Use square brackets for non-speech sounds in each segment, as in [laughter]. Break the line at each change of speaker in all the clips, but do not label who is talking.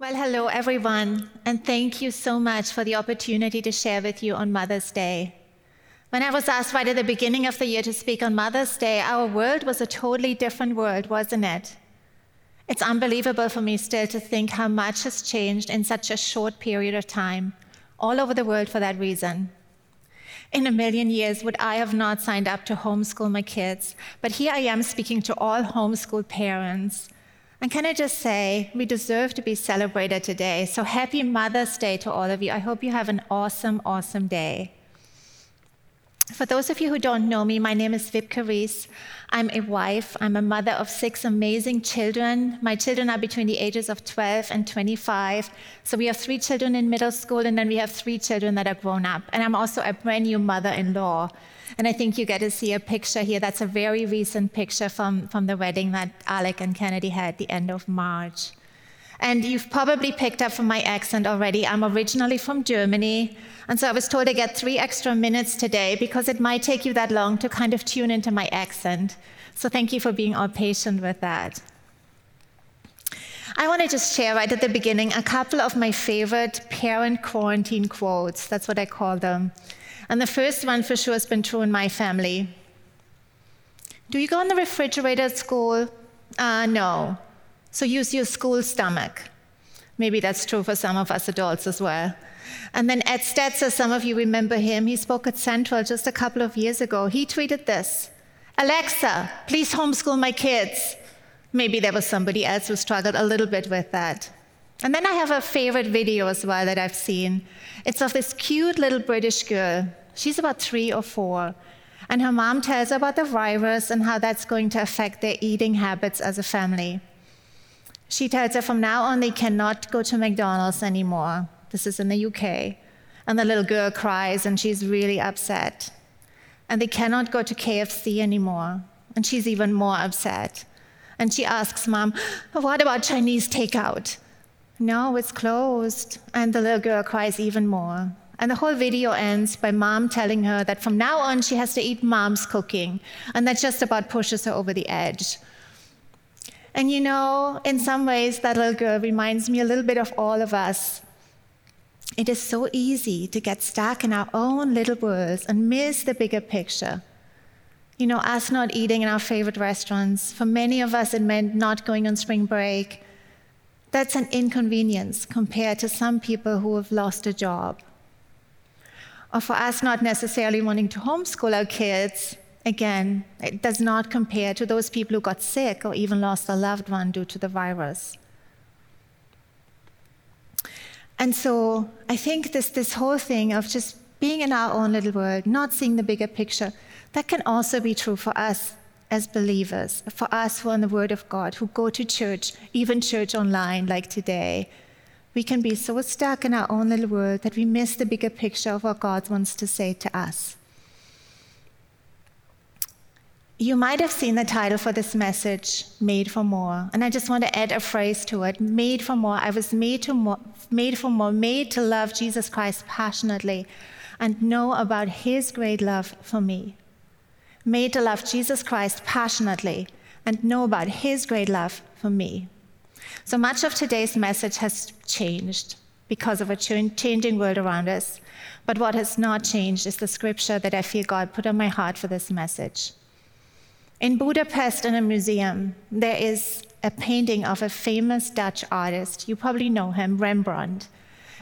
Well, hello, everyone, and thank you so much for the opportunity to share with you on Mother's Day. When I was asked right at the beginning of the year to speak on Mother's Day, our world was a totally different world, wasn't it? It's unbelievable for me still to think how much has changed in such a short period of time, all over the world for that reason. In a million years, would I have not signed up to homeschool my kids? But here I am speaking to all homeschool parents and can I just say, we deserve to be celebrated today. So happy Mother's Day to all of you. I hope you have an awesome, awesome day. For those of you who don't know me, my name is Wibke Rees. I'm a wife. I'm a mother of six amazing children. My children are between the ages of 12 and 25. So we have three children in middle school, and then we have three children that are grown up. And I'm also a brand new mother in law. And I think you get to see a picture here. That's a very recent picture from, from the wedding that Alec and Kennedy had at the end of March. And you've probably picked up from my accent already. I'm originally from Germany. And so I was told I get three extra minutes today because it might take you that long to kind of tune into my accent. So thank you for being all patient with that. I want to just share right at the beginning a couple of my favorite parent quarantine quotes. That's what I call them. And the first one for sure has been true in my family. Do you go in the refrigerator at school? Uh, no. So use your school stomach. Maybe that's true for some of us adults as well. And then Ed Stetzer, some of you remember him, he spoke at Central just a couple of years ago. He tweeted this Alexa, please homeschool my kids. Maybe there was somebody else who struggled a little bit with that. And then I have a favorite video as well that I've seen. It's of this cute little British girl. She's about three or four. And her mom tells her about the virus and how that's going to affect their eating habits as a family. She tells her from now on they cannot go to McDonald's anymore. This is in the UK. And the little girl cries and she's really upset. And they cannot go to KFC anymore. And she's even more upset. And she asks mom, What about Chinese takeout? No, it's closed. And the little girl cries even more. And the whole video ends by mom telling her that from now on she has to eat mom's cooking. And that just about pushes her over the edge. And you know, in some ways, that little girl reminds me a little bit of all of us. It is so easy to get stuck in our own little worlds and miss the bigger picture. You know, us not eating in our favorite restaurants, for many of us, it meant not going on spring break. That's an inconvenience compared to some people who have lost a job. Or for us, not necessarily wanting to homeschool our kids, again, it does not compare to those people who got sick or even lost a loved one due to the virus. And so I think this, this whole thing of just being in our own little world, not seeing the bigger picture, that can also be true for us as believers, for us who are in the Word of God, who go to church, even church online like today. We can be so stuck in our own little world that we miss the bigger picture of what God wants to say to us. You might have seen the title for this message, Made for More. And I just want to add a phrase to it Made for More. I was made, to more, made for more, made to love Jesus Christ passionately and know about his great love for me. Made to love Jesus Christ passionately and know about his great love for me. So much of today's message has changed because of a changing world around us. But what has not changed is the scripture that I feel God put on my heart for this message. In Budapest, in a museum, there is a painting of a famous Dutch artist. You probably know him, Rembrandt.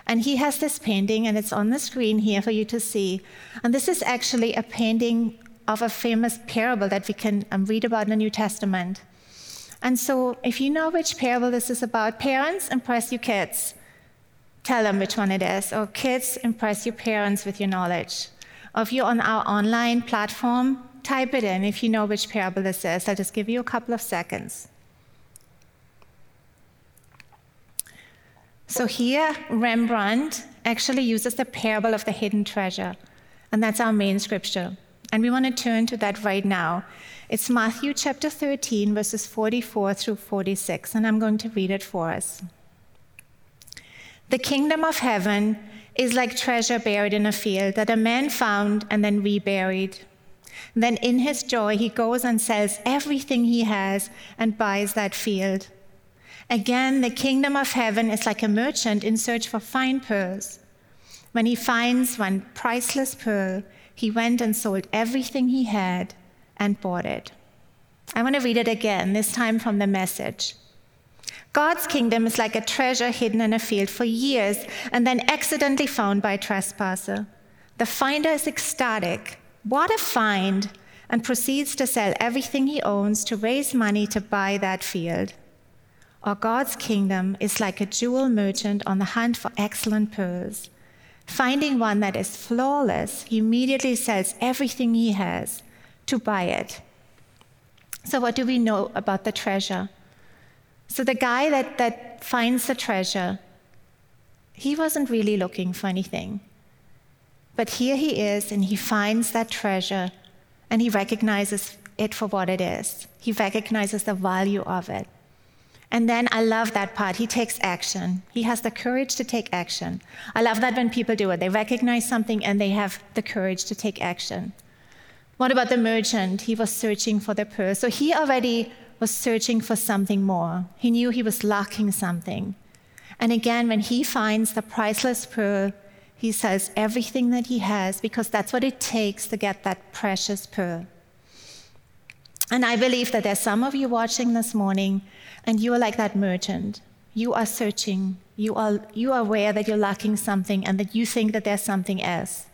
And he has this painting, and it's on the screen here for you to see. And this is actually a painting of a famous parable that we can um, read about in the New Testament. And so, if you know which parable this is about, parents, impress your kids. Tell them which one it is. Or kids, impress your parents with your knowledge. Or if you're on our online platform, type it in if you know which parable this is. I'll just give you a couple of seconds. So here, Rembrandt actually uses the parable of the hidden treasure, and that's our main scripture. And we want to turn to that right now. It's Matthew chapter 13, verses 44 through 46, and I'm going to read it for us. The kingdom of heaven is like treasure buried in a field that a man found and then reburied. Then, in his joy, he goes and sells everything he has and buys that field. Again, the kingdom of heaven is like a merchant in search for fine pearls. When he finds one priceless pearl, he went and sold everything he had and bought it. I want to read it again, this time from the message. God's kingdom is like a treasure hidden in a field for years and then accidentally found by a trespasser. The finder is ecstatic. What a find! And proceeds to sell everything he owns to raise money to buy that field. Or God's kingdom is like a jewel merchant on the hunt for excellent pearls. Finding one that is flawless, he immediately sells everything he has to buy it. So, what do we know about the treasure? So the guy that, that finds the treasure, he wasn't really looking for anything. But here he is, and he finds that treasure, and he recognizes it for what it is. He recognizes the value of it. And then I love that part. He takes action. He has the courage to take action. I love that when people do it. They recognize something and they have the courage to take action. What about the merchant? He was searching for the pearl. So he already was searching for something more. He knew he was lacking something. And again, when he finds the priceless pearl, he sells everything that he has because that's what it takes to get that precious pearl. And I believe that there's some of you watching this morning, and you are like that merchant. You are searching. You are, you are aware that you're lacking something and that you think that there's something else.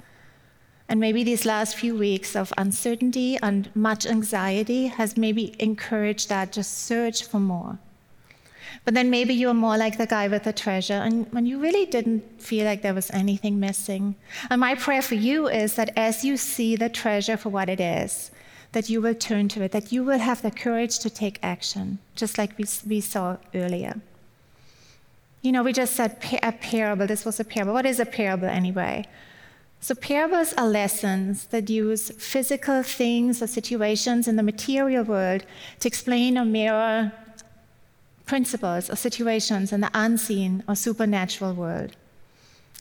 And maybe these last few weeks of uncertainty and much anxiety has maybe encouraged that just search for more. But then maybe you're more like the guy with the treasure, and when you really didn't feel like there was anything missing. And my prayer for you is that as you see the treasure for what it is, that you will turn to it, that you will have the courage to take action, just like we, we saw earlier. You know, we just said a parable. This was a parable. What is a parable anyway? So, parables are lessons that use physical things or situations in the material world to explain or mirror principles or situations in the unseen or supernatural world.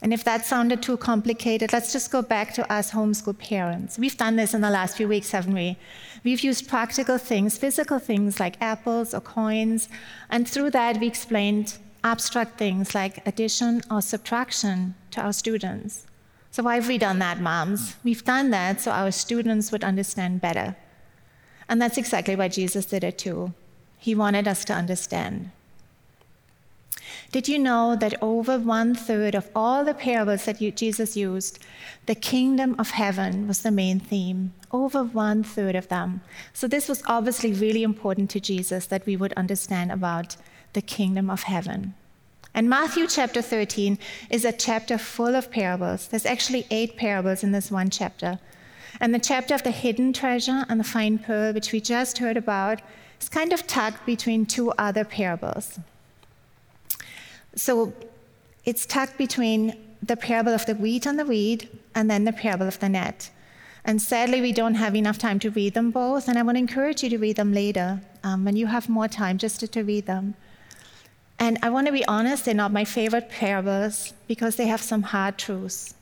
And if that sounded too complicated, let's just go back to us homeschool parents. We've done this in the last few weeks, haven't we? We've used practical things, physical things like apples or coins, and through that we explained abstract things like addition or subtraction to our students. So, why have we done that, moms? We've done that so our students would understand better. And that's exactly why Jesus did it too. He wanted us to understand. Did you know that over one third of all the parables that you, Jesus used, the kingdom of heaven was the main theme? Over one third of them. So, this was obviously really important to Jesus that we would understand about the kingdom of heaven. And Matthew chapter 13 is a chapter full of parables. There's actually eight parables in this one chapter. And the chapter of the hidden treasure and the fine pearl, which we just heard about, is kind of tucked between two other parables. So it's tucked between the parable of the wheat and the weed and then the parable of the net. And sadly, we don't have enough time to read them both, and I want to encourage you to read them later um, when you have more time just to, to read them. And I want to be honest, they're not my favorite parables because they have some hard truths.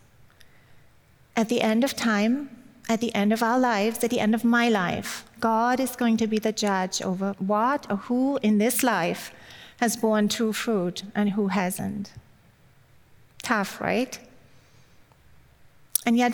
At the end of time, at the end of our lives, at the end of my life, God is going to be the judge over what or who in this life has borne true fruit and who hasn't. Tough, right? And yet,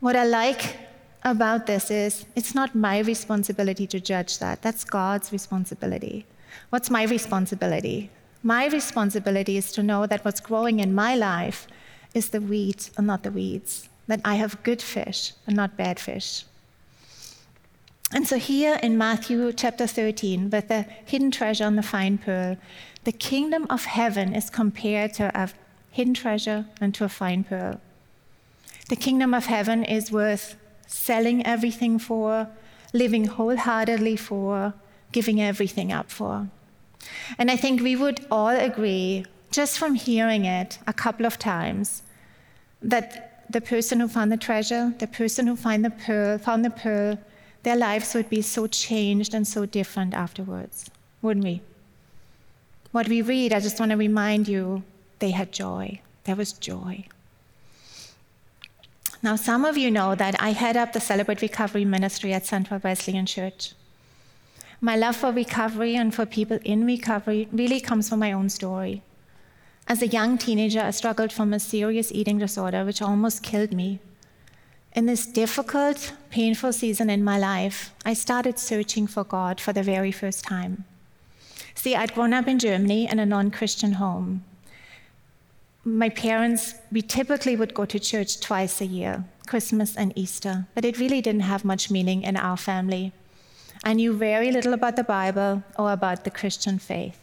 what I like about this is it's not my responsibility to judge that, that's God's responsibility. What's my responsibility? My responsibility is to know that what's growing in my life is the weeds and not the weeds, that I have good fish and not bad fish. And so, here in Matthew chapter 13, with the hidden treasure and the fine pearl, the kingdom of heaven is compared to a hidden treasure and to a fine pearl. The kingdom of heaven is worth selling everything for, living wholeheartedly for, giving everything up for. And I think we would all agree, just from hearing it a couple of times, that the person who found the treasure, the person who found the pearl, found the pearl, their lives would be so changed and so different afterwards, wouldn't we? What we read, I just want to remind you, they had joy. There was joy. Now, some of you know that I head up the Celebrate Recovery ministry at Central Wesleyan Church. My love for recovery and for people in recovery really comes from my own story. As a young teenager, I struggled from a serious eating disorder which almost killed me. In this difficult, painful season in my life, I started searching for God for the very first time. See, I'd grown up in Germany in a non Christian home. My parents, we typically would go to church twice a year, Christmas and Easter, but it really didn't have much meaning in our family. I knew very little about the Bible or about the Christian faith.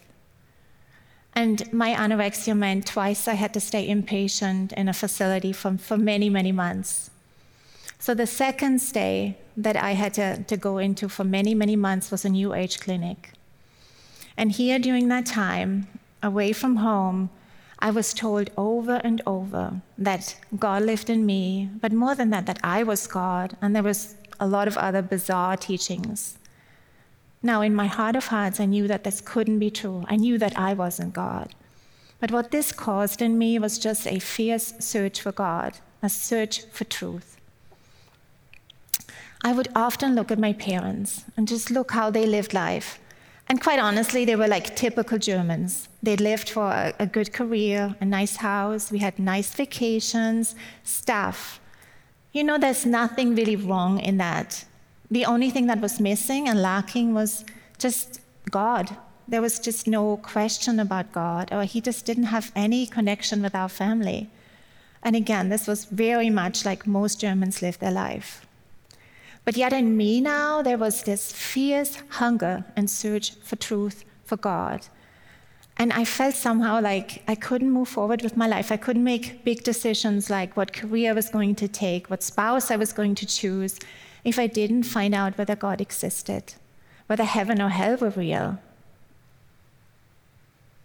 And my anorexia meant twice I had to stay inpatient in a facility for, for many, many months. So the second stay that I had to, to go into for many, many months was a New Age clinic. And here during that time, away from home, I was told over and over that God lived in me, but more than that, that I was God, and there was a lot of other bizarre teachings. Now, in my heart of hearts, I knew that this couldn't be true. I knew that I wasn't God. But what this caused in me was just a fierce search for God, a search for truth. I would often look at my parents and just look how they lived life. And quite honestly, they were like typical Germans. They lived for a, a good career, a nice house, we had nice vacations, stuff. You know, there's nothing really wrong in that. The only thing that was missing and lacking was just God. There was just no question about God, or He just didn't have any connection with our family. And again, this was very much like most Germans live their life. But yet in me now, there was this fierce hunger and search for truth, for God. And I felt somehow like I couldn't move forward with my life. I couldn't make big decisions like what career I was going to take, what spouse I was going to choose, if I didn't find out whether God existed, whether heaven or hell were real.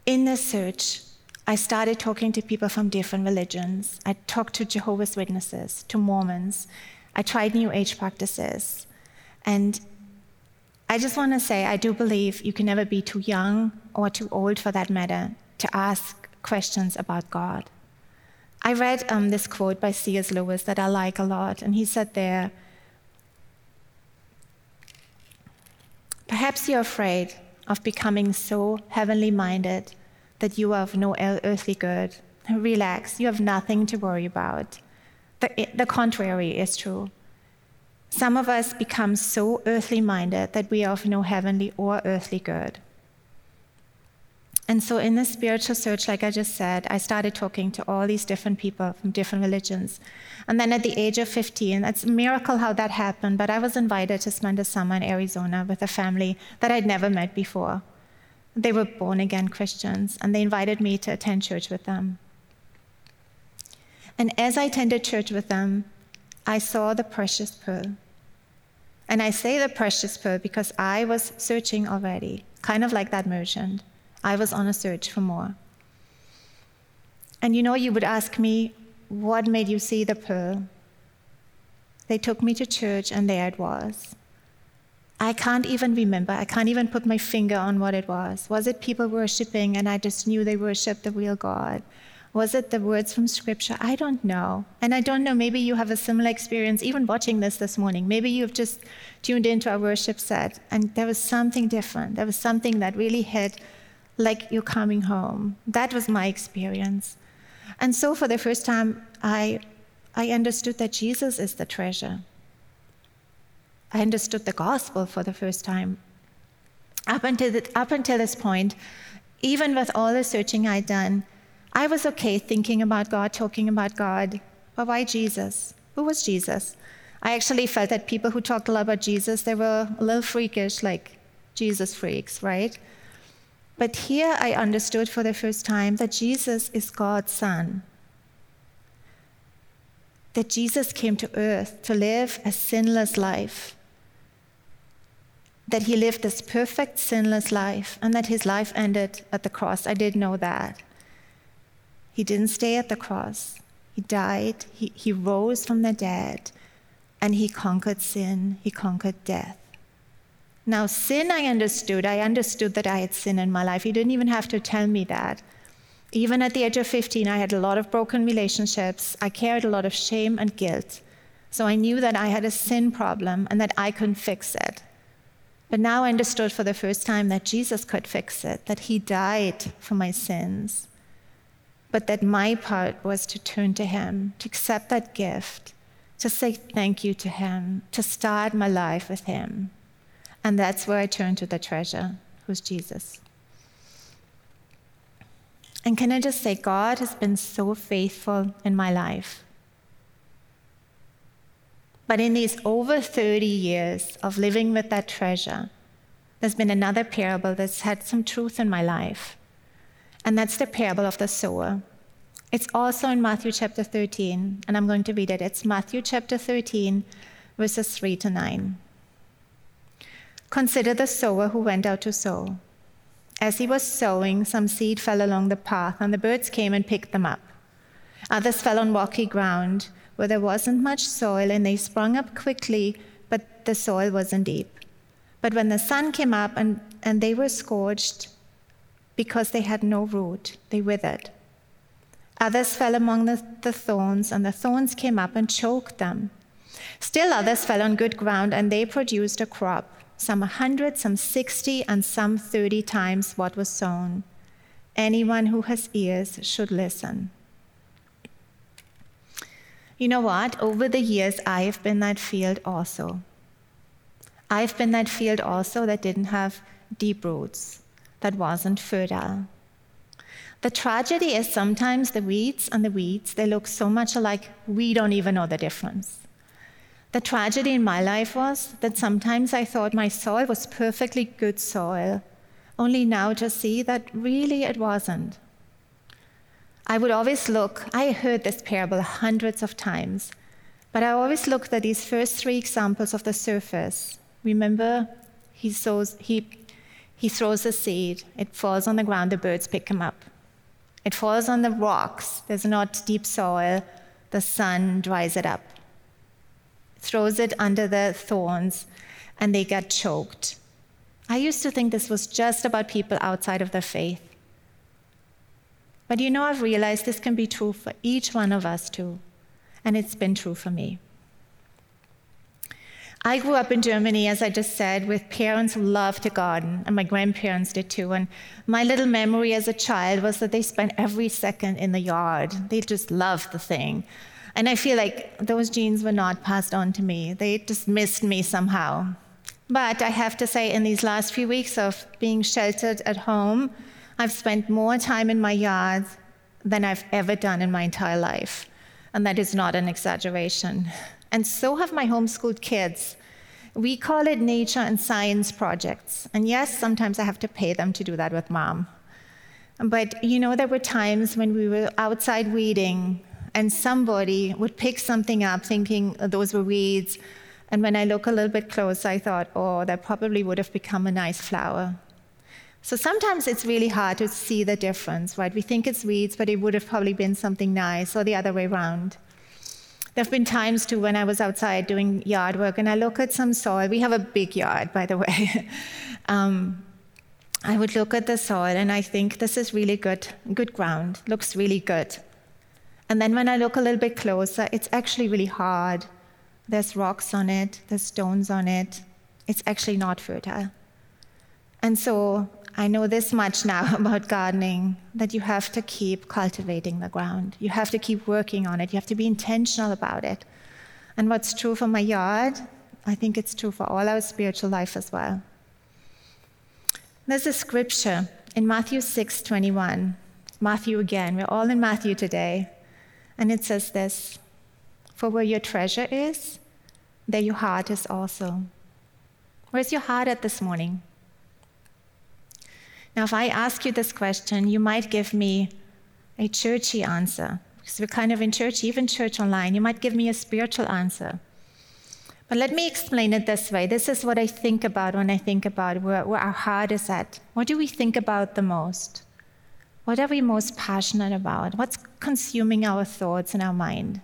In this search, I started talking to people from different religions. I talked to Jehovah's Witnesses, to Mormons. I tried New Age practices. And I just want to say, I do believe you can never be too young or too old for that matter to ask questions about God. I read um, this quote by C.S. Lewis that I like a lot, and he said there, Perhaps you're afraid of becoming so heavenly minded that you are of no earthly good. Relax, you have nothing to worry about. The, the contrary is true. Some of us become so earthly minded that we are of no heavenly or earthly good. And so, in this spiritual search, like I just said, I started talking to all these different people from different religions. And then at the age of 15, it's a miracle how that happened, but I was invited to spend a summer in Arizona with a family that I'd never met before. They were born again Christians, and they invited me to attend church with them. And as I attended church with them, I saw the precious pearl. And I say the precious pearl because I was searching already, kind of like that merchant. I was on a search for more. And you know, you would ask me, what made you see the pearl? They took me to church, and there it was. I can't even remember. I can't even put my finger on what it was. Was it people worshiping and I just knew they worshiped the real God? Was it the words from Scripture? I don't know. And I don't know, maybe you have a similar experience even watching this this morning. Maybe you've just tuned into our worship set and there was something different. There was something that really hit like you're coming home. That was my experience. And so for the first time, I, I understood that Jesus is the treasure. I understood the gospel for the first time. Up until, the, up until this point, even with all the searching I'd done, I was okay thinking about God, talking about God. But why Jesus? Who was Jesus? I actually felt that people who talked a lot about Jesus, they were a little freakish, like Jesus freaks, right? But here I understood for the first time that Jesus is God's Son. That Jesus came to earth to live a sinless life. That he lived this perfect, sinless life, and that his life ended at the cross. I did know that. He didn't stay at the cross, he died, he, he rose from the dead, and he conquered sin, he conquered death. Now, sin, I understood. I understood that I had sin in my life. He didn't even have to tell me that. Even at the age of 15, I had a lot of broken relationships. I carried a lot of shame and guilt. So I knew that I had a sin problem and that I couldn't fix it. But now I understood for the first time that Jesus could fix it, that He died for my sins, but that my part was to turn to Him, to accept that gift, to say thank you to Him, to start my life with Him. And that's where I turned to the treasure, who's Jesus. And can I just say, God has been so faithful in my life. But in these over 30 years of living with that treasure, there's been another parable that's had some truth in my life. And that's the parable of the sower. It's also in Matthew chapter 13, and I'm going to read it. It's Matthew chapter 13, verses 3 to 9. Consider the sower who went out to sow. As he was sowing, some seed fell along the path, and the birds came and picked them up. Others fell on rocky ground where there wasn't much soil, and they sprung up quickly, but the soil wasn't deep. But when the sun came up and, and they were scorched because they had no root, they withered. Others fell among the, the thorns, and the thorns came up and choked them. Still others fell on good ground, and they produced a crop some a 100, some 60, and some 30 times what was sown. Anyone who has ears should listen. You know what? Over the years, I have been that field also. I've been that field also that didn't have deep roots, that wasn't fertile. The tragedy is sometimes the weeds and the weeds, they look so much alike, we don't even know the difference. The tragedy in my life was that sometimes I thought my soil was perfectly good soil, only now to see that really it wasn't. I would always look, I heard this parable hundreds of times, but I always looked at these first three examples of the surface. Remember, he, sows, he, he throws a seed, it falls on the ground, the birds pick him up. It falls on the rocks, there's not deep soil, the sun dries it up throws it under the thorns, and they get choked. I used to think this was just about people outside of the faith. But you know, I've realized this can be true for each one of us too, and it's been true for me. I grew up in Germany, as I just said, with parents who loved to garden, and my grandparents did too. And my little memory as a child was that they spent every second in the yard. They just loved the thing. And I feel like those genes were not passed on to me. They just missed me somehow. But I have to say, in these last few weeks of being sheltered at home, I've spent more time in my yard than I've ever done in my entire life. And that is not an exaggeration. [laughs] And so have my homeschooled kids. We call it nature and science projects. And yes, sometimes I have to pay them to do that with mom. But you know, there were times when we were outside weeding and somebody would pick something up thinking those were weeds. And when I look a little bit closer, I thought, oh, that probably would have become a nice flower. So sometimes it's really hard to see the difference, right? We think it's weeds, but it would have probably been something nice, or the other way around. There have been times too when I was outside doing yard work and I look at some soil. We have a big yard, by the [laughs] way. um, I would look at the soil and I think this is really good, good ground, looks really good. And then when I look a little bit closer, it's actually really hard. There's rocks on it, there's stones on it. It's actually not fertile. And so I know this much now [laughs] about gardening that you have to keep cultivating the ground. You have to keep working on it. You have to be intentional about it. And what's true for my yard, I think it's true for all our spiritual life as well. There's a scripture in Matthew 6 21. Matthew again. We're all in Matthew today. And it says this For where your treasure is, there your heart is also. Where's your heart at this morning? Now, if I ask you this question, you might give me a churchy answer, because we're kind of in church, even church online. You might give me a spiritual answer. But let me explain it this way. This is what I think about when I think about where, where our heart is at. What do we think about the most? What are we most passionate about? What's consuming our thoughts and our mind?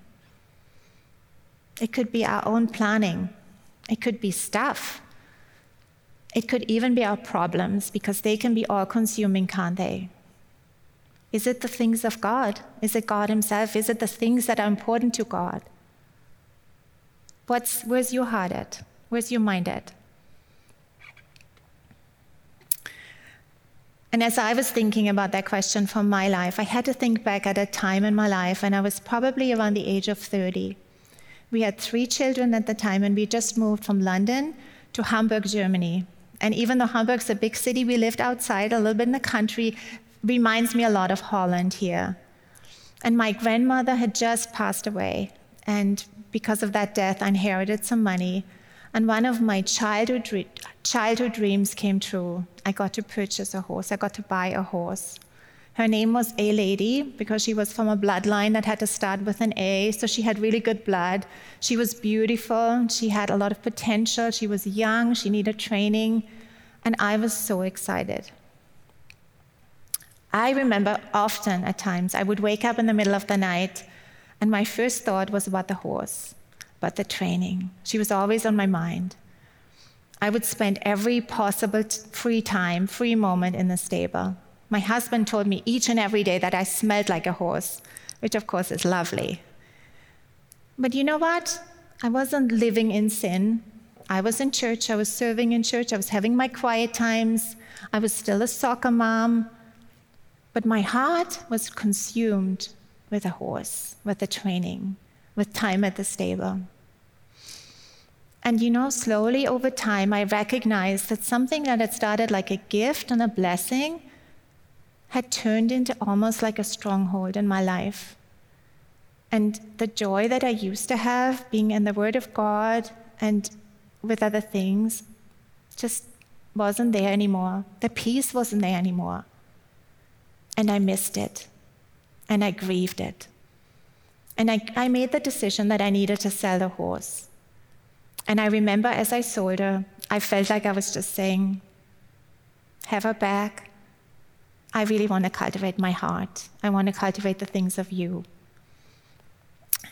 It could be our own planning, it could be stuff. It could even be our problems because they can be all consuming, can't they? Is it the things of God? Is it God Himself? Is it the things that are important to God? What's, where's your heart at? Where's your mind at? And as I was thinking about that question for my life, I had to think back at a time in my life, and I was probably around the age of 30. We had three children at the time, and we just moved from London to Hamburg, Germany. And even though Hamburg's a big city, we lived outside, a little bit in the country, reminds me a lot of Holland here. And my grandmother had just passed away. And because of that death, I inherited some money. And one of my childhood, childhood dreams came true. I got to purchase a horse, I got to buy a horse. Her name was A Lady because she was from a bloodline that had to start with an A, so she had really good blood. She was beautiful, she had a lot of potential, she was young, she needed training, and I was so excited. I remember often at times I would wake up in the middle of the night, and my first thought was about the horse, about the training. She was always on my mind. I would spend every possible free time, free moment in the stable. My husband told me each and every day that I smelled like a horse, which of course is lovely. But you know what? I wasn't living in sin. I was in church, I was serving in church, I was having my quiet times, I was still a soccer mom. But my heart was consumed with a horse, with the training, with time at the stable. And you know, slowly over time, I recognized that something that had started like a gift and a blessing had turned into almost like a stronghold in my life. And the joy that I used to have being in the Word of God and with other things just wasn't there anymore. The peace wasn't there anymore. And I missed it. And I grieved it. And I, I made the decision that I needed to sell the horse. And I remember as I sold her, uh, I felt like I was just saying, have her back, I really want to cultivate my heart. I want to cultivate the things of you.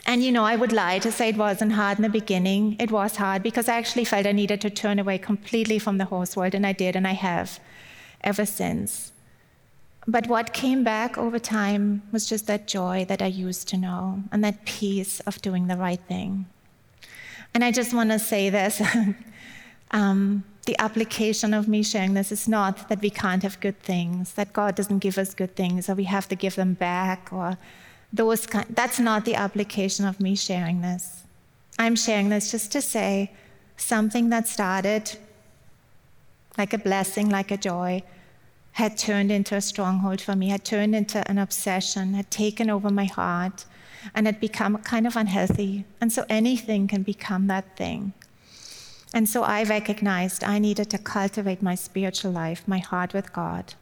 And you know, I would lie to say it wasn't hard in the beginning. It was hard because I actually felt I needed to turn away completely from the horse world, and I did, and I have ever since. But what came back over time was just that joy that I used to know and that peace of doing the right thing. And I just want to say this [laughs] um, the application of me sharing this is not that we can't have good things, that God doesn't give us good things, or we have to give them back, or those kind. That's not the application of me sharing this. I'm sharing this just to say something that started like a blessing, like a joy, had turned into a stronghold for me, had turned into an obsession, had taken over my heart, and had become kind of unhealthy. And so anything can become that thing. And so I recognized I needed to cultivate my spiritual life, my heart with God.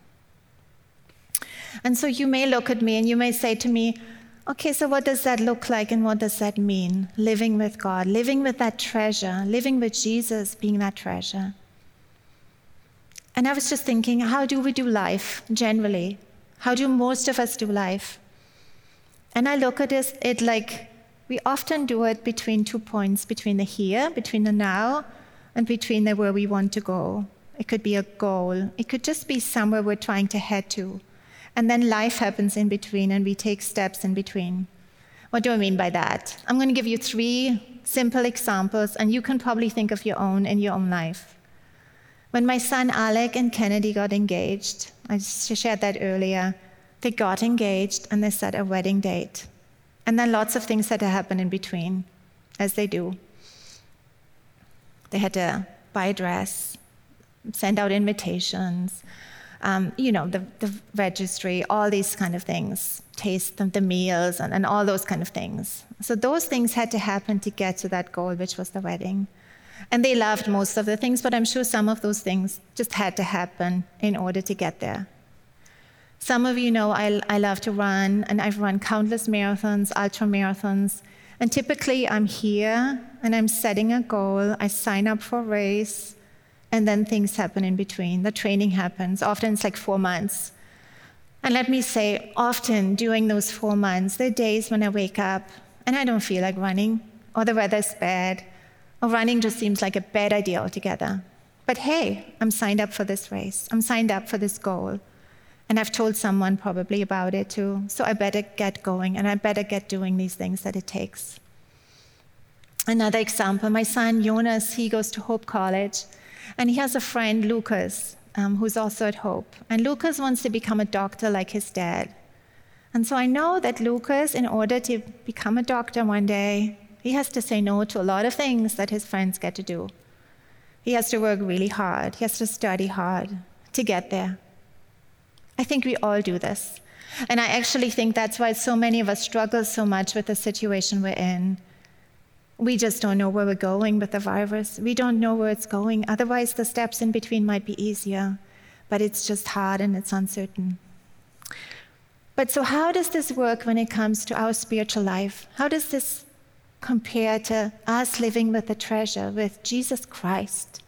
And so you may look at me and you may say to me, okay, so what does that look like and what does that mean? Living with God, living with that treasure, living with Jesus being that treasure. And I was just thinking, how do we do life generally? How do most of us do life? And I look at it, like we often do it between two points between the here, between the now, and between the where we want to go. It could be a goal, it could just be somewhere we're trying to head to. And then life happens in between, and we take steps in between. What do I mean by that? I'm going to give you three simple examples, and you can probably think of your own in your own life. When my son Alec and Kennedy got engaged, I shared that earlier, they got engaged and they set a wedding date. And then lots of things had to happen in between, as they do. They had to buy a dress, send out invitations, um, you know, the, the, registry, all these kind of things, taste the, the meals, and, and all those kind of things. So those things had to happen to get to that goal, which was the wedding. And they loved most of the things, but I'm sure some of those things just had to happen in order to get there. Some of you know I, I love to run, and I've run countless marathons, ultra marathons, and typically, I'm here and I'm setting a goal. I sign up for a race, and then things happen in between. The training happens. Often it's like four months. And let me say, often during those four months, there are days when I wake up and I don't feel like running, or the weather's bad, or running just seems like a bad idea altogether. But hey, I'm signed up for this race. I'm signed up for this goal. And I've told someone probably about it too. So I better get going and I better get doing these things that it takes. Another example my son Jonas, he goes to Hope College and he has a friend, Lucas. um, who's also at Hope. And Lucas wants to become a doctor like his dad. And so I know that Lucas, in order to become a doctor one day, he has to say no to a lot of things that his friends get to do. He has to work really hard, he has to study hard to get there. I think we all do this. And I actually think that's why so many of us struggle so much with the situation we're in. We just don't know where we're going with the virus. We don't know where it's going. Otherwise, the steps in between might be easier, but it's just hard and it's uncertain. But so, how does this work when it comes to our spiritual life? How does this compare to us living with the treasure, with Jesus Christ?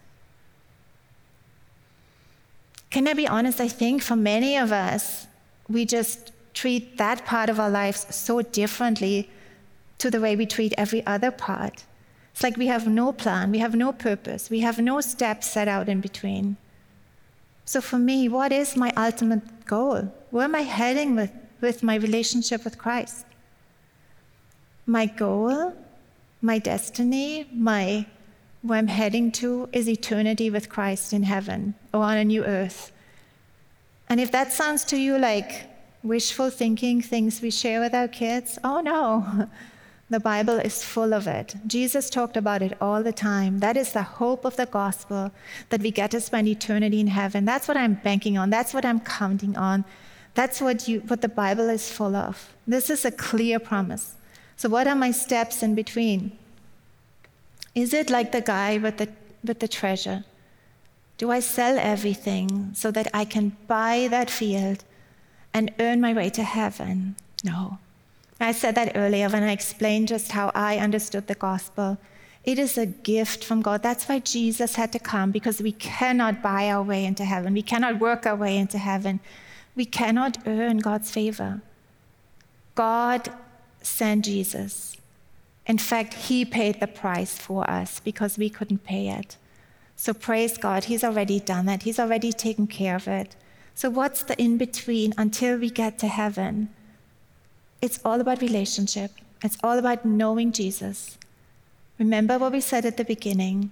Can I be honest? I think for many of us, we just treat that part of our lives so differently to the way we treat every other part. It's like we have no plan, we have no purpose, we have no steps set out in between. So, for me, what is my ultimate goal? Where am I heading with, with my relationship with Christ? My goal, my destiny, my where I'm heading to is eternity with Christ in heaven or on a new earth. And if that sounds to you like wishful thinking, things we share with our kids, oh no. [laughs] The Bible is full of it. Jesus talked about it all the time. That is the hope of the gospel that we get to spend eternity in heaven. That's what I'm banking on. That's what I'm counting on. That's what, you, what the Bible is full of. This is a clear promise. So, what are my steps in between? Is it like the guy with the, with the treasure? Do I sell everything so that I can buy that field and earn my way to heaven? No. I said that earlier when I explained just how I understood the gospel. It is a gift from God. That's why Jesus had to come, because we cannot buy our way into heaven. We cannot work our way into heaven. We cannot earn God's favor. God sent Jesus. In fact, He paid the price for us because we couldn't pay it. So praise God, He's already done it, He's already taken care of it. So, what's the in between until we get to heaven? It's all about relationship, it's all about knowing Jesus. Remember what we said at the beginning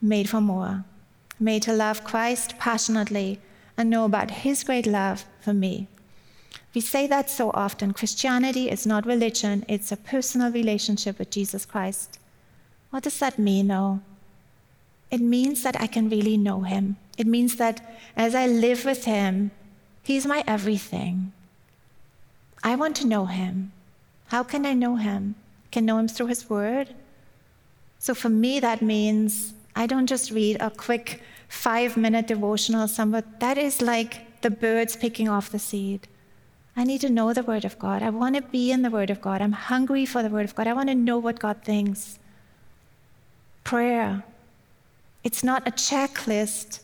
made for more, made to love Christ passionately and know about His great love for me. We say that so often. Christianity is not religion, it's a personal relationship with Jesus Christ. What does that mean, though? It means that I can really know Him. It means that as I live with Him, He's my everything. I want to know Him. How can I know Him? I can know Him through His Word. So for me, that means I don't just read a quick five minute devotional somewhere. That is like the birds picking off the seed. I need to know the Word of God. I want to be in the Word of God. I'm hungry for the Word of God. I want to know what God thinks. Prayer. It's not a checklist.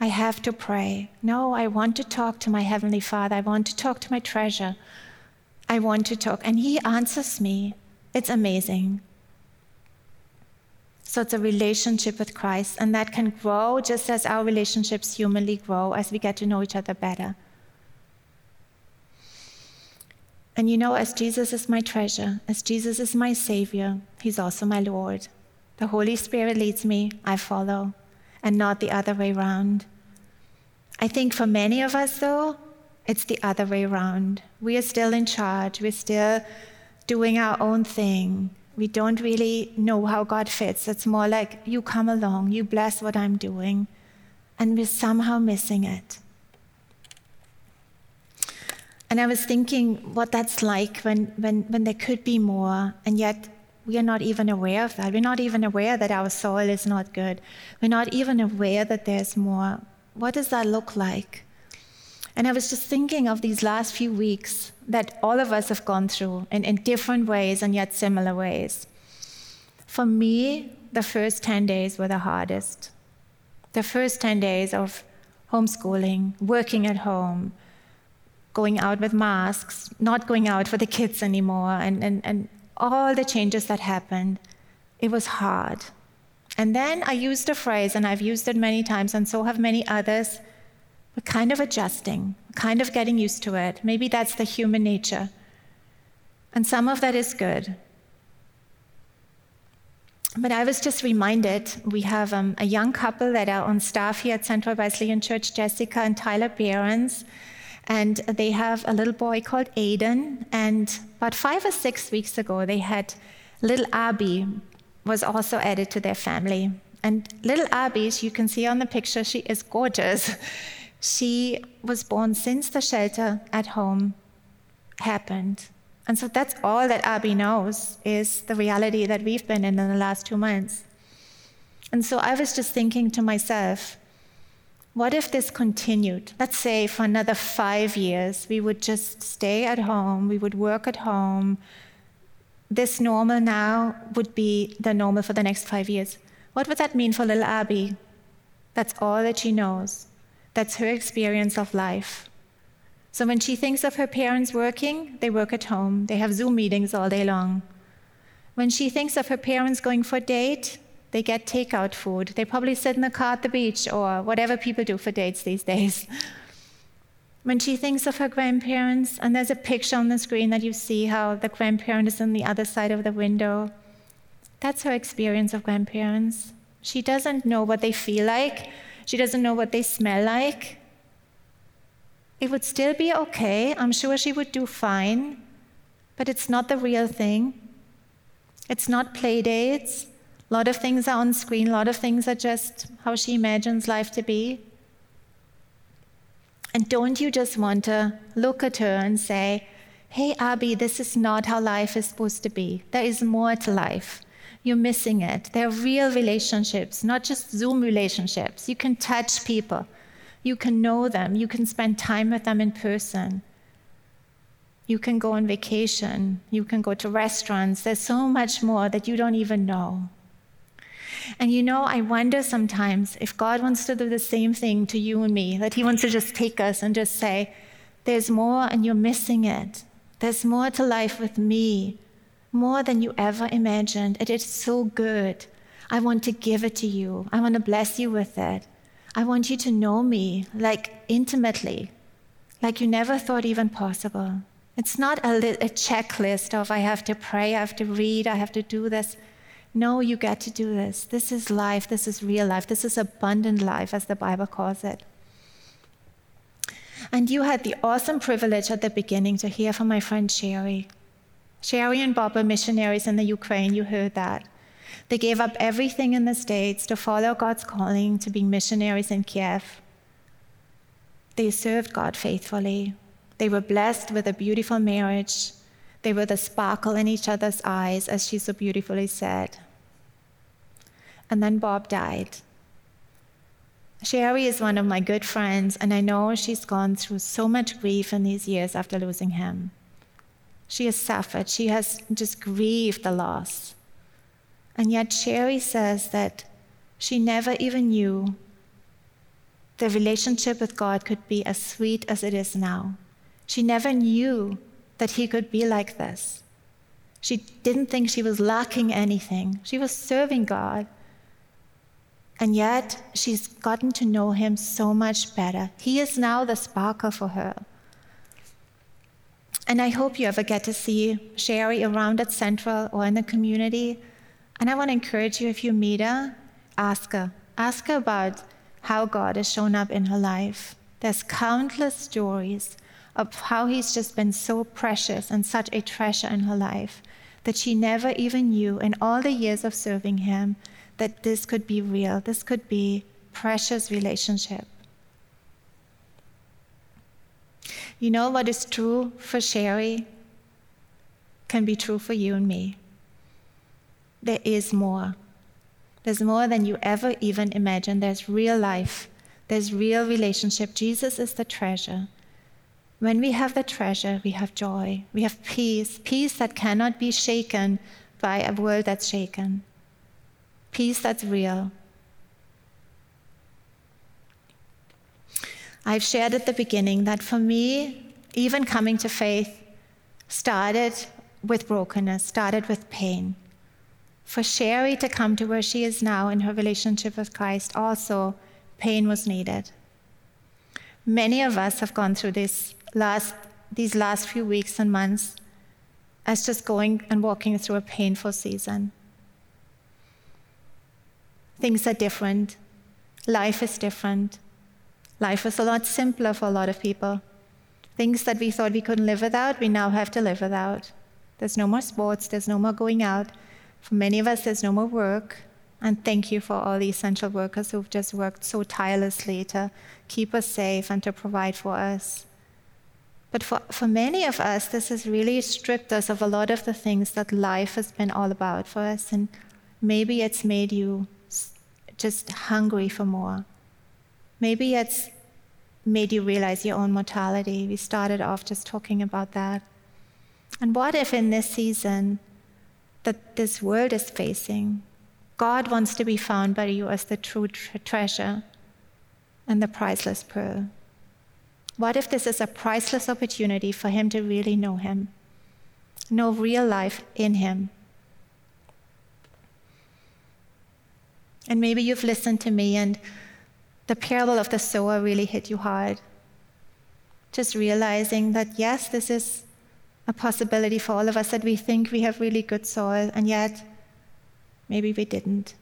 I have to pray. No, I want to talk to my Heavenly Father. I want to talk to my treasure. I want to talk. And He answers me. It's amazing. So it's a relationship with Christ, and that can grow just as our relationships humanly grow as we get to know each other better. And you know, as Jesus is my treasure, as Jesus is my Savior, He's also my Lord. The Holy Spirit leads me, I follow, and not the other way around. I think for many of us, though, it's the other way around. We are still in charge, we're still doing our own thing. We don't really know how God fits. It's more like, you come along, you bless what I'm doing, and we're somehow missing it. And I was thinking what that's like when, when, when there could be more, and yet we are not even aware of that. We're not even aware that our soil is not good. We're not even aware that there's more. What does that look like? And I was just thinking of these last few weeks that all of us have gone through in, in different ways and yet similar ways. For me, the first 10 days were the hardest. The first 10 days of homeschooling, working at home, going out with masks, not going out for the kids anymore, and, and, and all the changes that happened, it was hard. And then I used a phrase, and I've used it many times, and so have many others. We're kind of adjusting, kind of getting used to it. Maybe that's the human nature. And some of that is good. but I was just reminded we have um, a young couple that are on staff here at Central Wesleyan Church, Jessica and Tyler Behrens. And they have a little boy called Aiden. And about five or six weeks ago, they had little Abby was also added to their family. And little Abby, as you can see on the picture, she is gorgeous. [laughs] She was born since the shelter at home happened. And so that's all that Abby knows is the reality that we've been in in the last two months. And so I was just thinking to myself, what if this continued? Let's say for another five years, we would just stay at home, we would work at home. This normal now would be the normal for the next five years. What would that mean for little Abby? That's all that she knows. That's her experience of life. So when she thinks of her parents working, they work at home. They have Zoom meetings all day long. When she thinks of her parents going for a date, they get takeout food. They probably sit in the car at the beach or whatever people do for dates these days. [laughs] When she thinks of her grandparents, and there's a picture on the screen that you see how the grandparent is on the other side of the window, that's her experience of grandparents. She doesn't know what they feel like, she doesn't know what they smell like, it would still be okay. I'm sure she would do fine, but it's not the real thing. It's not play dates. A lot of things are on screen, a lot of things are just how she imagines life to be. And don't you just want to look at her and say, Hey, Abby, this is not how life is supposed to be. There is more to life. You're missing it. There are real relationships, not just Zoom relationships. You can touch people. You can know them. You can spend time with them in person. You can go on vacation. You can go to restaurants. There's so much more that you don't even know. And you know, I wonder sometimes if God wants to do the same thing to you and me, that He wants to just take us and just say, There's more and you're missing it. There's more to life with me, more than you ever imagined. It is so good. I want to give it to you, I want to bless you with it. I want you to know me like intimately, like you never thought even possible. It's not a, li- a, checklist of I have to pray, I have to read, I have to do this. No, you get to do this. This is life. This is real life. This is abundant life, as the Bible calls it. And you had the awesome privilege at the beginning to hear from my friend Sherry. Sherry and Bob are missionaries in the Ukraine. You heard that. They gave up everything in the States to follow God's calling to be missionaries in Kiev. They served God faithfully. They were blessed with a beautiful marriage. They were the sparkle in each other's eyes, as she so beautifully said. And then Bob died. Sherry is one of my good friends, and I know she's gone through so much grief in these years after losing him. She has suffered, she has just grieved the loss. And yet, Sherry says that she never even knew the relationship with God could be as sweet as it is now. She never knew that He could be like this. She didn't think she was lacking anything. She was serving God. And yet, she's gotten to know Him so much better. He is now the sparkle for her. And I hope you ever get to see Sherry around at Central or in the community and I want to encourage you if you meet her, ask her. Ask her about how God has shown up in her life. There's countless stories of how He's just been so precious and such a treasure in her life that she never even knew in all the years of serving Him that this could be real, this could be precious relationship. You know what is true for Sherry can be true for you and me there is more. There's more than you ever even imagined. There's real life, there's real relationship. Jesus is the treasure. When we have the treasure, we have joy, we have peace, peace that cannot be shaken by a world that's shaken, peace that's real. I've shared at the beginning that for me, even coming to faith started with brokenness, started with pain for Sherry to come to where she is now in her relationship with Christ, also pain was needed. Many of us have gone through this last, these last few weeks and months as just going and walking through a painful season. Things are different. Life is different. Life is a lot simpler for a lot of people. Things that we thought we couldn't live without, we now have to live without. There's no more sports, there's no more going out. For many of us, there's no more work. And thank you for all the essential workers who've just worked so tirelessly to keep us safe and to provide for us. But for, for many of us, this has really stripped us of a lot of the things that life has been all about for us. And maybe it's made you just hungry for more. Maybe it's made you realize your own mortality. We started off just talking about that. And what if in this season that this world is facing, God wants to be found by you as the true tre- treasure and the priceless pearl? What if this is a priceless opportunity for Him to really know Him, know real life in Him? And maybe you've listened to me and the parable of the sower really hit you hard. Just realizing that, yes, this is a possibility for all of us that we think we have really good soil, and yet maybe we didn't.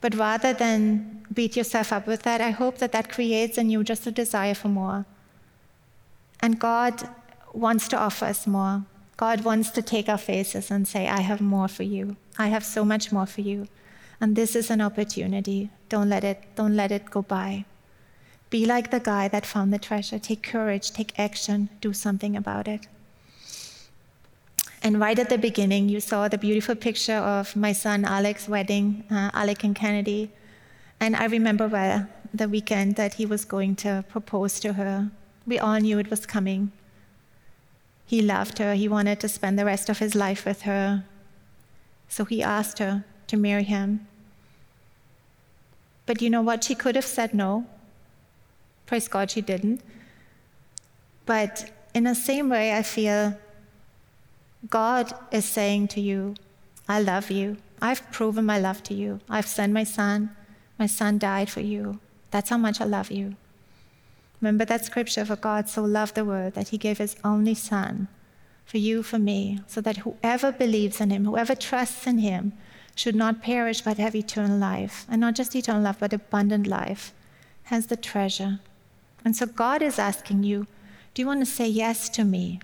But rather than beat yourself up with that, I hope that that creates in you just a desire for more. And God wants to offer us more. God wants to take our faces and say, I have more for you. I have so much more for you. And this is an opportunity. Don't let it, don't let it go by. Be like the guy that found the treasure. Take courage, take action, do something about it. And right at the beginning, you saw the beautiful picture of my son Alec's wedding, uh, Alec and Kennedy. And I remember well the weekend that he was going to propose to her. We all knew it was coming. He loved her. He wanted to spend the rest of his life with her. So he asked her to marry him. But you know what? She could have said no. Praise God, she didn't. But in the same way, I feel God is saying to you, I love you. I've proven my love to you. I've sent my son. My son died for you. That's how much I love you. Remember that scripture for God so loved the world that he gave his only son for you, for me, so that whoever believes in him, whoever trusts in him, should not perish but have eternal life. And not just eternal life, but abundant life. Has the treasure. And so God is asking you, do you want to say yes to me?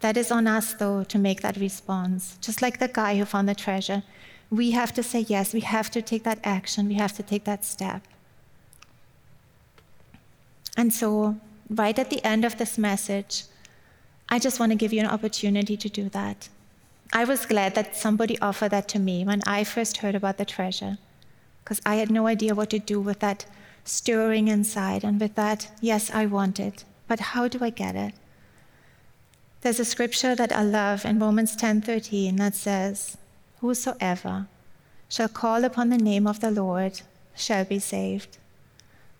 That is on us, though, to make that response. Just like the guy who found the treasure, we have to say yes. We have to take that action. We have to take that step. And so, right at the end of this message, I just want to give you an opportunity to do that. I was glad that somebody offered that to me when I first heard about the treasure, because I had no idea what to do with that stirring inside and with that, yes, I want it, but how do I get it? There's a scripture that I love in Romans 10:13 that says, "Whosoever shall call upon the name of the Lord shall be saved."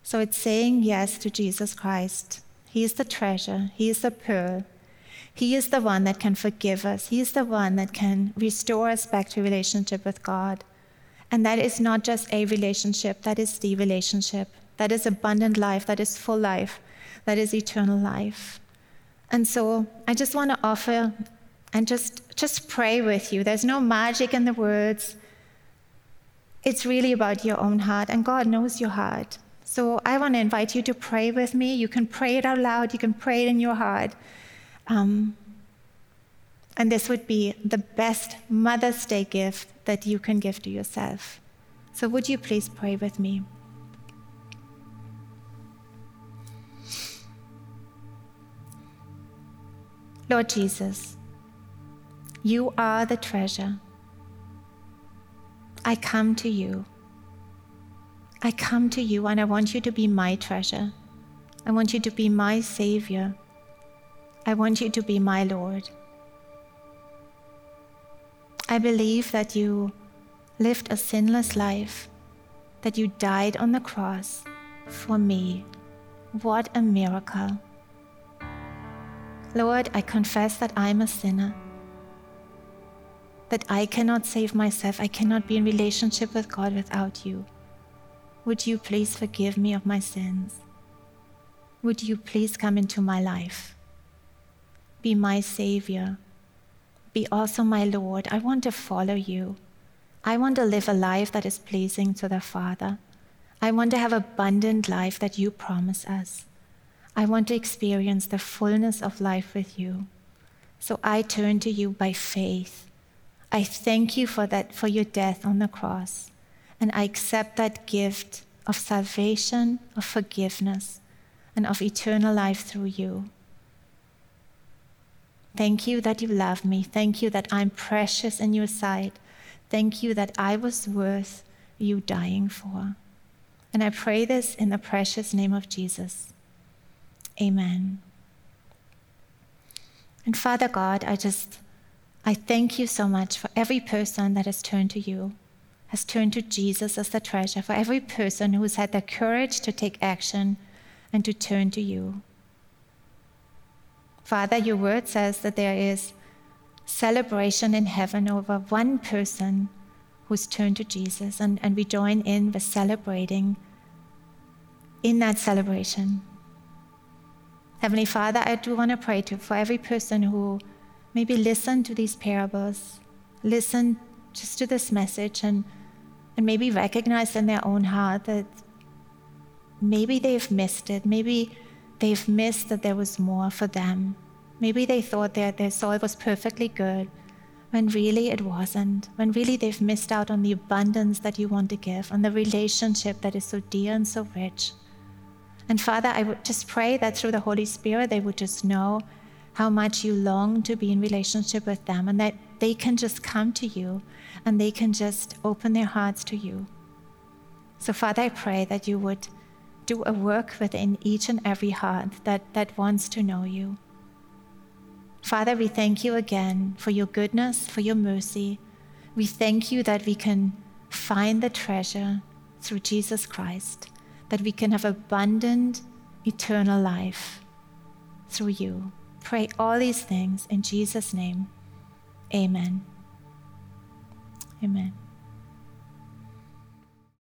So it's saying yes to Jesus Christ. He is the treasure, He is the pearl, he is the one that can forgive us. He is the one that can restore us back to relationship with God. And that is not just a relationship, that is the relationship. That is abundant life, that is full life, that is eternal life. And so I just want to offer and just, just pray with you. There's no magic in the words. It's really about your own heart, and God knows your heart. So I want to invite you to pray with me. You can pray it out loud, you can pray it in your heart. Um, and this would be the best Mother's Day gift that you can give to yourself. So, would you please pray with me? Lord Jesus, you are the treasure. I come to you. I come to you and I want you to be my treasure. I want you to be my Savior. I want you to be my Lord. I believe that you lived a sinless life, that you died on the cross for me. What a miracle. Lord, I confess that I'm a sinner, that I cannot save myself, I cannot be in relationship with God without you. Would you please forgive me of my sins? Would you please come into my life? Be my Savior. Be also my Lord. I want to follow you. I want to live a life that is pleasing to the Father. I want to have abundant life that you promise us. I want to experience the fullness of life with you. So I turn to you by faith. I thank you for that for your death on the cross. And I accept that gift of salvation, of forgiveness, and of eternal life through you. Thank you that you love me. Thank you that I'm precious in your sight. Thank you that I was worth you dying for. And I pray this in the precious name of Jesus. Amen. And Father God, I just, I thank you so much for every person that has turned to you, has turned to Jesus as the treasure, for every person who's had the courage to take action and to turn to you. Father, your word says that there is celebration in heaven over one person who's turned to Jesus, and, and we join in with celebrating in that celebration. Heavenly Father, I do want to pray to for every person who maybe listened to these parables, listen just to this message, and, and maybe recognize in their own heart that maybe they've missed it. Maybe they've missed that there was more for them. Maybe they thought that their soul was perfectly good, when really it wasn't. When really they've missed out on the abundance that you want to give, on the relationship that is so dear and so rich. And Father, I would just pray that through the Holy Spirit, they would just know how much you long to be in relationship with them and that they can just come to you and they can just open their hearts to you. So, Father, I pray that you would do a work within each and every heart that, that wants to know you. Father, we thank you again for your goodness, for your mercy. We thank you that we can find the treasure through Jesus Christ that we can have abundant, eternal life through you. Pray all these things in Jesus' name. Amen. Amen.